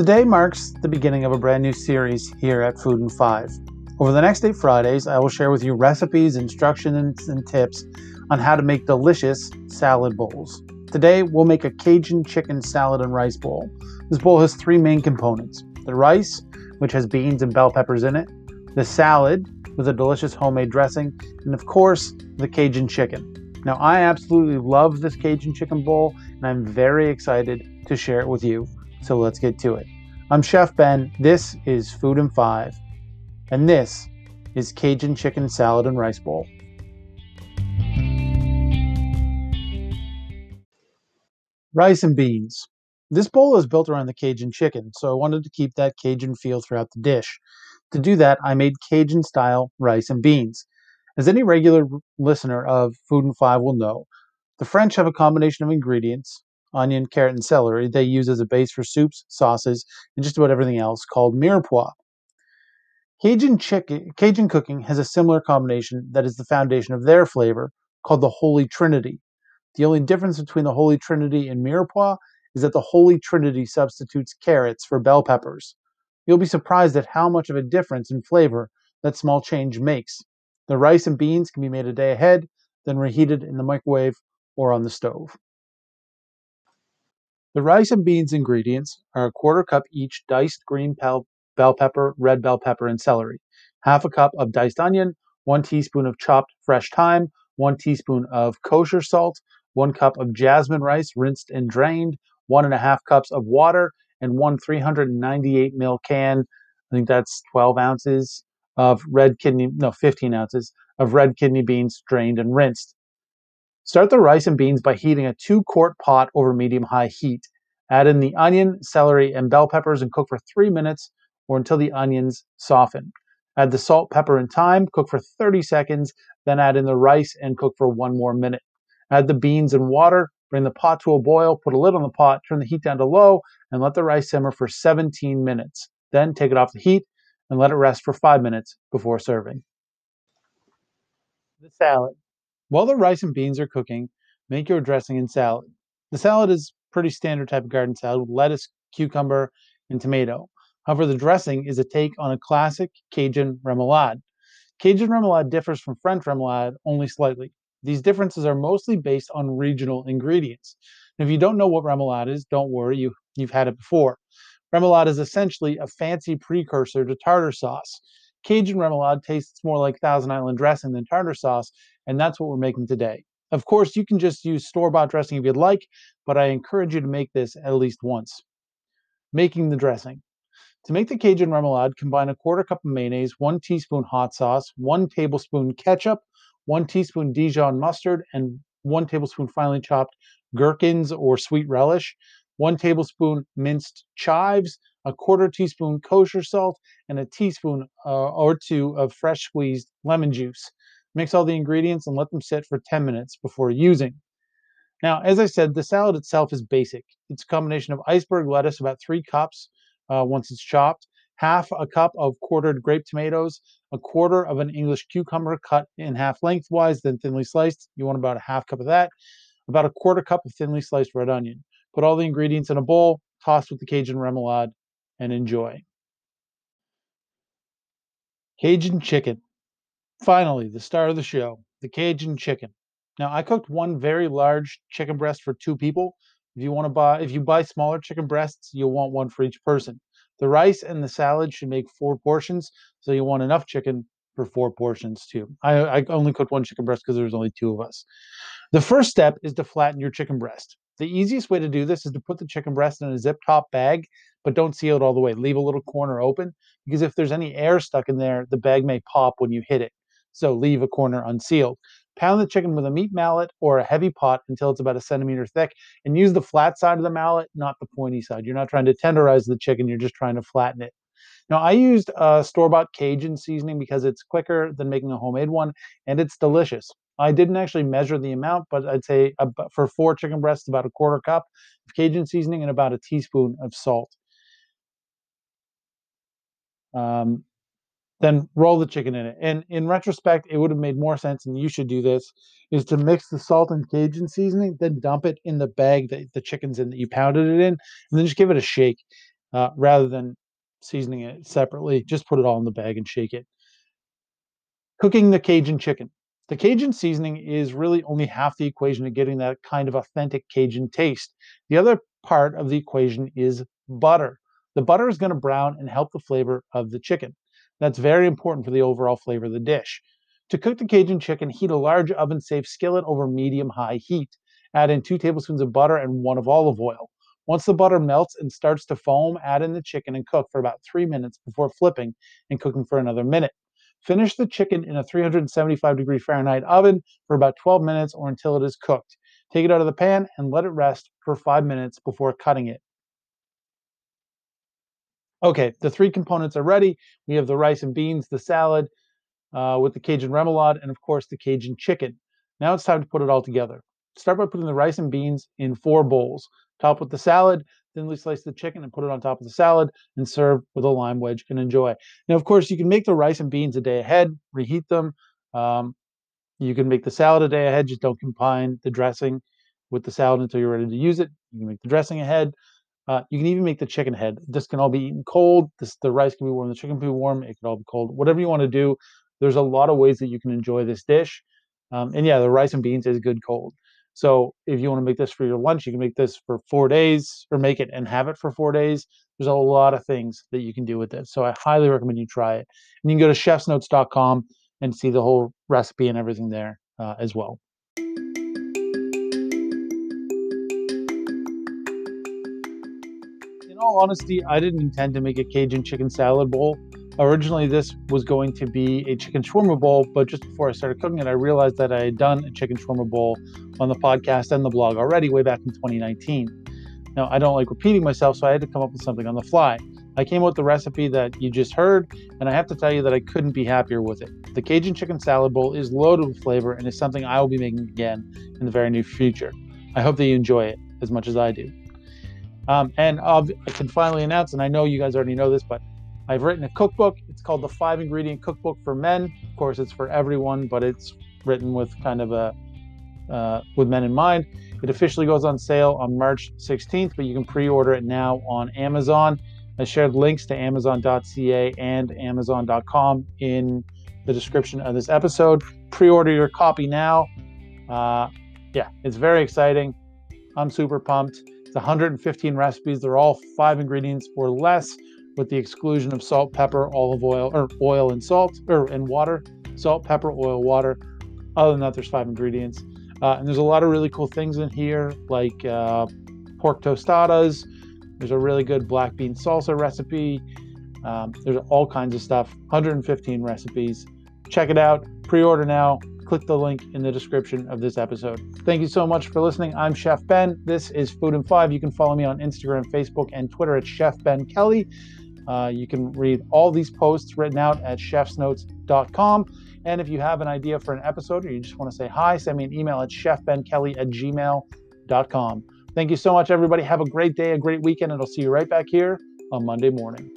Today marks the beginning of a brand new series here at Food in Five. Over the next eight Fridays, I will share with you recipes, instructions, and tips on how to make delicious salad bowls. Today, we'll make a Cajun chicken salad and rice bowl. This bowl has three main components the rice, which has beans and bell peppers in it, the salad with a delicious homemade dressing, and of course, the Cajun chicken. Now, I absolutely love this Cajun chicken bowl, and I'm very excited to share it with you. So let's get to it. I'm Chef Ben. This is Food in Five, and this is Cajun chicken salad and rice bowl. Rice and beans. This bowl is built around the Cajun chicken, so I wanted to keep that Cajun feel throughout the dish. To do that, I made Cajun style rice and beans. As any regular listener of Food in Five will know, the French have a combination of ingredients onion, carrot, and celery they use as a base for soups, sauces, and just about everything else called mirepoix. Cajun, chicken, Cajun cooking has a similar combination that is the foundation of their flavor called the Holy Trinity. The only difference between the Holy Trinity and mirepoix is that the Holy Trinity substitutes carrots for bell peppers. You'll be surprised at how much of a difference in flavor that small change makes. The rice and beans can be made a day ahead, then reheated in the microwave or on the stove. The rice and beans ingredients are a quarter cup each diced green bell pepper, red bell pepper, and celery, half a cup of diced onion, one teaspoon of chopped fresh thyme, one teaspoon of kosher salt, one cup of jasmine rice rinsed and drained, one and a half cups of water, and one 398 ml can. I think that's 12 ounces of red kidney, no, 15 ounces of red kidney beans drained and rinsed. Start the rice and beans by heating a two quart pot over medium high heat. Add in the onion, celery, and bell peppers and cook for three minutes or until the onions soften. Add the salt, pepper, and thyme, cook for 30 seconds, then add in the rice and cook for one more minute. Add the beans and water, bring the pot to a boil, put a lid on the pot, turn the heat down to low, and let the rice simmer for 17 minutes. Then take it off the heat and let it rest for five minutes before serving. The salad. While the rice and beans are cooking, make your dressing and salad. The salad is pretty standard type of garden salad with lettuce, cucumber, and tomato. However, the dressing is a take on a classic Cajun remoulade. Cajun remoulade differs from French remoulade only slightly. These differences are mostly based on regional ingredients. And if you don't know what remoulade is, don't worry, you, you've had it before. Remoulade is essentially a fancy precursor to tartar sauce. Cajun remoulade tastes more like Thousand Island dressing than tartar sauce, and that's what we're making today. Of course, you can just use store-bought dressing if you'd like, but I encourage you to make this at least once. Making the dressing. To make the Cajun remoulade, combine a quarter cup of mayonnaise, one teaspoon hot sauce, one tablespoon ketchup, one teaspoon Dijon mustard, and one tablespoon finely chopped gherkins or sweet relish, one tablespoon minced chives, a quarter teaspoon kosher salt, and a teaspoon uh, or two of fresh squeezed lemon juice. Mix all the ingredients and let them sit for 10 minutes before using. Now, as I said, the salad itself is basic. It's a combination of iceberg lettuce, about three cups uh, once it's chopped, half a cup of quartered grape tomatoes, a quarter of an English cucumber cut in half lengthwise, then thinly sliced. You want about a half cup of that, about a quarter cup of thinly sliced red onion. Put all the ingredients in a bowl, toss with the Cajun remoulade, and enjoy. Cajun chicken. Finally, the star of the show, the Cajun chicken. Now, I cooked one very large chicken breast for two people. If you want to buy, if you buy smaller chicken breasts, you'll want one for each person. The rice and the salad should make four portions, so you want enough chicken for four portions too. I, I only cooked one chicken breast because there was only two of us. The first step is to flatten your chicken breast. The easiest way to do this is to put the chicken breast in a zip top bag, but don't seal it all the way. Leave a little corner open because if there's any air stuck in there, the bag may pop when you hit it. So leave a corner unsealed. Pound the chicken with a meat mallet or a heavy pot until it's about a centimeter thick and use the flat side of the mallet, not the pointy side. You're not trying to tenderize the chicken, you're just trying to flatten it. Now, I used a store bought Cajun seasoning because it's quicker than making a homemade one and it's delicious. I didn't actually measure the amount, but I'd say for four chicken breasts, about a quarter cup of Cajun seasoning and about a teaspoon of salt. Um, then roll the chicken in it. And in retrospect, it would have made more sense, and you should do this, is to mix the salt and Cajun seasoning, then dump it in the bag that the chicken's in that you pounded it in, and then just give it a shake. uh, rather than seasoning it separately. Just put it all in the bag and shake it. Cooking the Cajun chicken. The Cajun seasoning is really only half the equation to getting that kind of authentic Cajun taste. The other part of the equation is butter. The butter is going to brown and help the flavor of the chicken. That's very important for the overall flavor of the dish. To cook the Cajun chicken, heat a large oven safe skillet over medium high heat. Add in two tablespoons of butter and one of olive oil. Once the butter melts and starts to foam, add in the chicken and cook for about three minutes before flipping and cooking for another minute. Finish the chicken in a 375 degree Fahrenheit oven for about 12 minutes or until it is cooked. Take it out of the pan and let it rest for five minutes before cutting it. Okay, the three components are ready. We have the rice and beans, the salad uh, with the Cajun remoulade, and of course the Cajun chicken. Now it's time to put it all together. Start by putting the rice and beans in four bowls. Top with the salad, thinly slice the chicken and put it on top of the salad and serve with a lime wedge and enjoy. Now, of course, you can make the rice and beans a day ahead, reheat them. Um, you can make the salad a day ahead, just don't combine the dressing with the salad until you're ready to use it. You can make the dressing ahead. Uh, you can even make the chicken head. This can all be eaten cold. This, the rice can be warm, the chicken can be warm. It can all be cold. Whatever you want to do. There's a lot of ways that you can enjoy this dish. Um, and yeah, the rice and beans is good cold. So if you want to make this for your lunch, you can make this for four days or make it and have it for four days. There's a lot of things that you can do with this. So I highly recommend you try it. And you can go to chefsnotes.com and see the whole recipe and everything there uh, as well. All honesty, I didn't intend to make a Cajun chicken salad bowl. Originally, this was going to be a chicken shawarma bowl, but just before I started cooking it, I realized that I had done a chicken shawarma bowl on the podcast and the blog already way back in 2019. Now, I don't like repeating myself, so I had to come up with something on the fly. I came up with the recipe that you just heard, and I have to tell you that I couldn't be happier with it. The Cajun chicken salad bowl is loaded with flavor and is something I will be making again in the very near future. I hope that you enjoy it as much as I do. Um, and I can finally announce, and I know you guys already know this, but I've written a cookbook. It's called the Five Ingredient Cookbook for Men. Of course, it's for everyone, but it's written with kind of a uh, with men in mind. It officially goes on sale on March 16th, but you can pre-order it now on Amazon. I shared links to Amazon.ca and Amazon.com in the description of this episode. Pre-order your copy now. Uh, yeah, it's very exciting. I'm super pumped. It's 115 recipes. They're all five ingredients or less with the exclusion of salt, pepper, olive oil, or oil and salt, or and water. Salt, pepper, oil, water. Other than that, there's five ingredients. Uh, and there's a lot of really cool things in here, like uh, pork tostadas. There's a really good black bean salsa recipe. Um, there's all kinds of stuff. 115 recipes. Check it out. Pre-order now. Click the link in the description of this episode. Thank you so much for listening. I'm Chef Ben. This is Food in Five. You can follow me on Instagram, Facebook, and Twitter at Chef Ben Kelly. Uh, you can read all these posts written out at chefsnotes.com. And if you have an idea for an episode or you just want to say hi, send me an email at chefbenkelly at gmail.com. Thank you so much, everybody. Have a great day, a great weekend, and I'll see you right back here on Monday morning.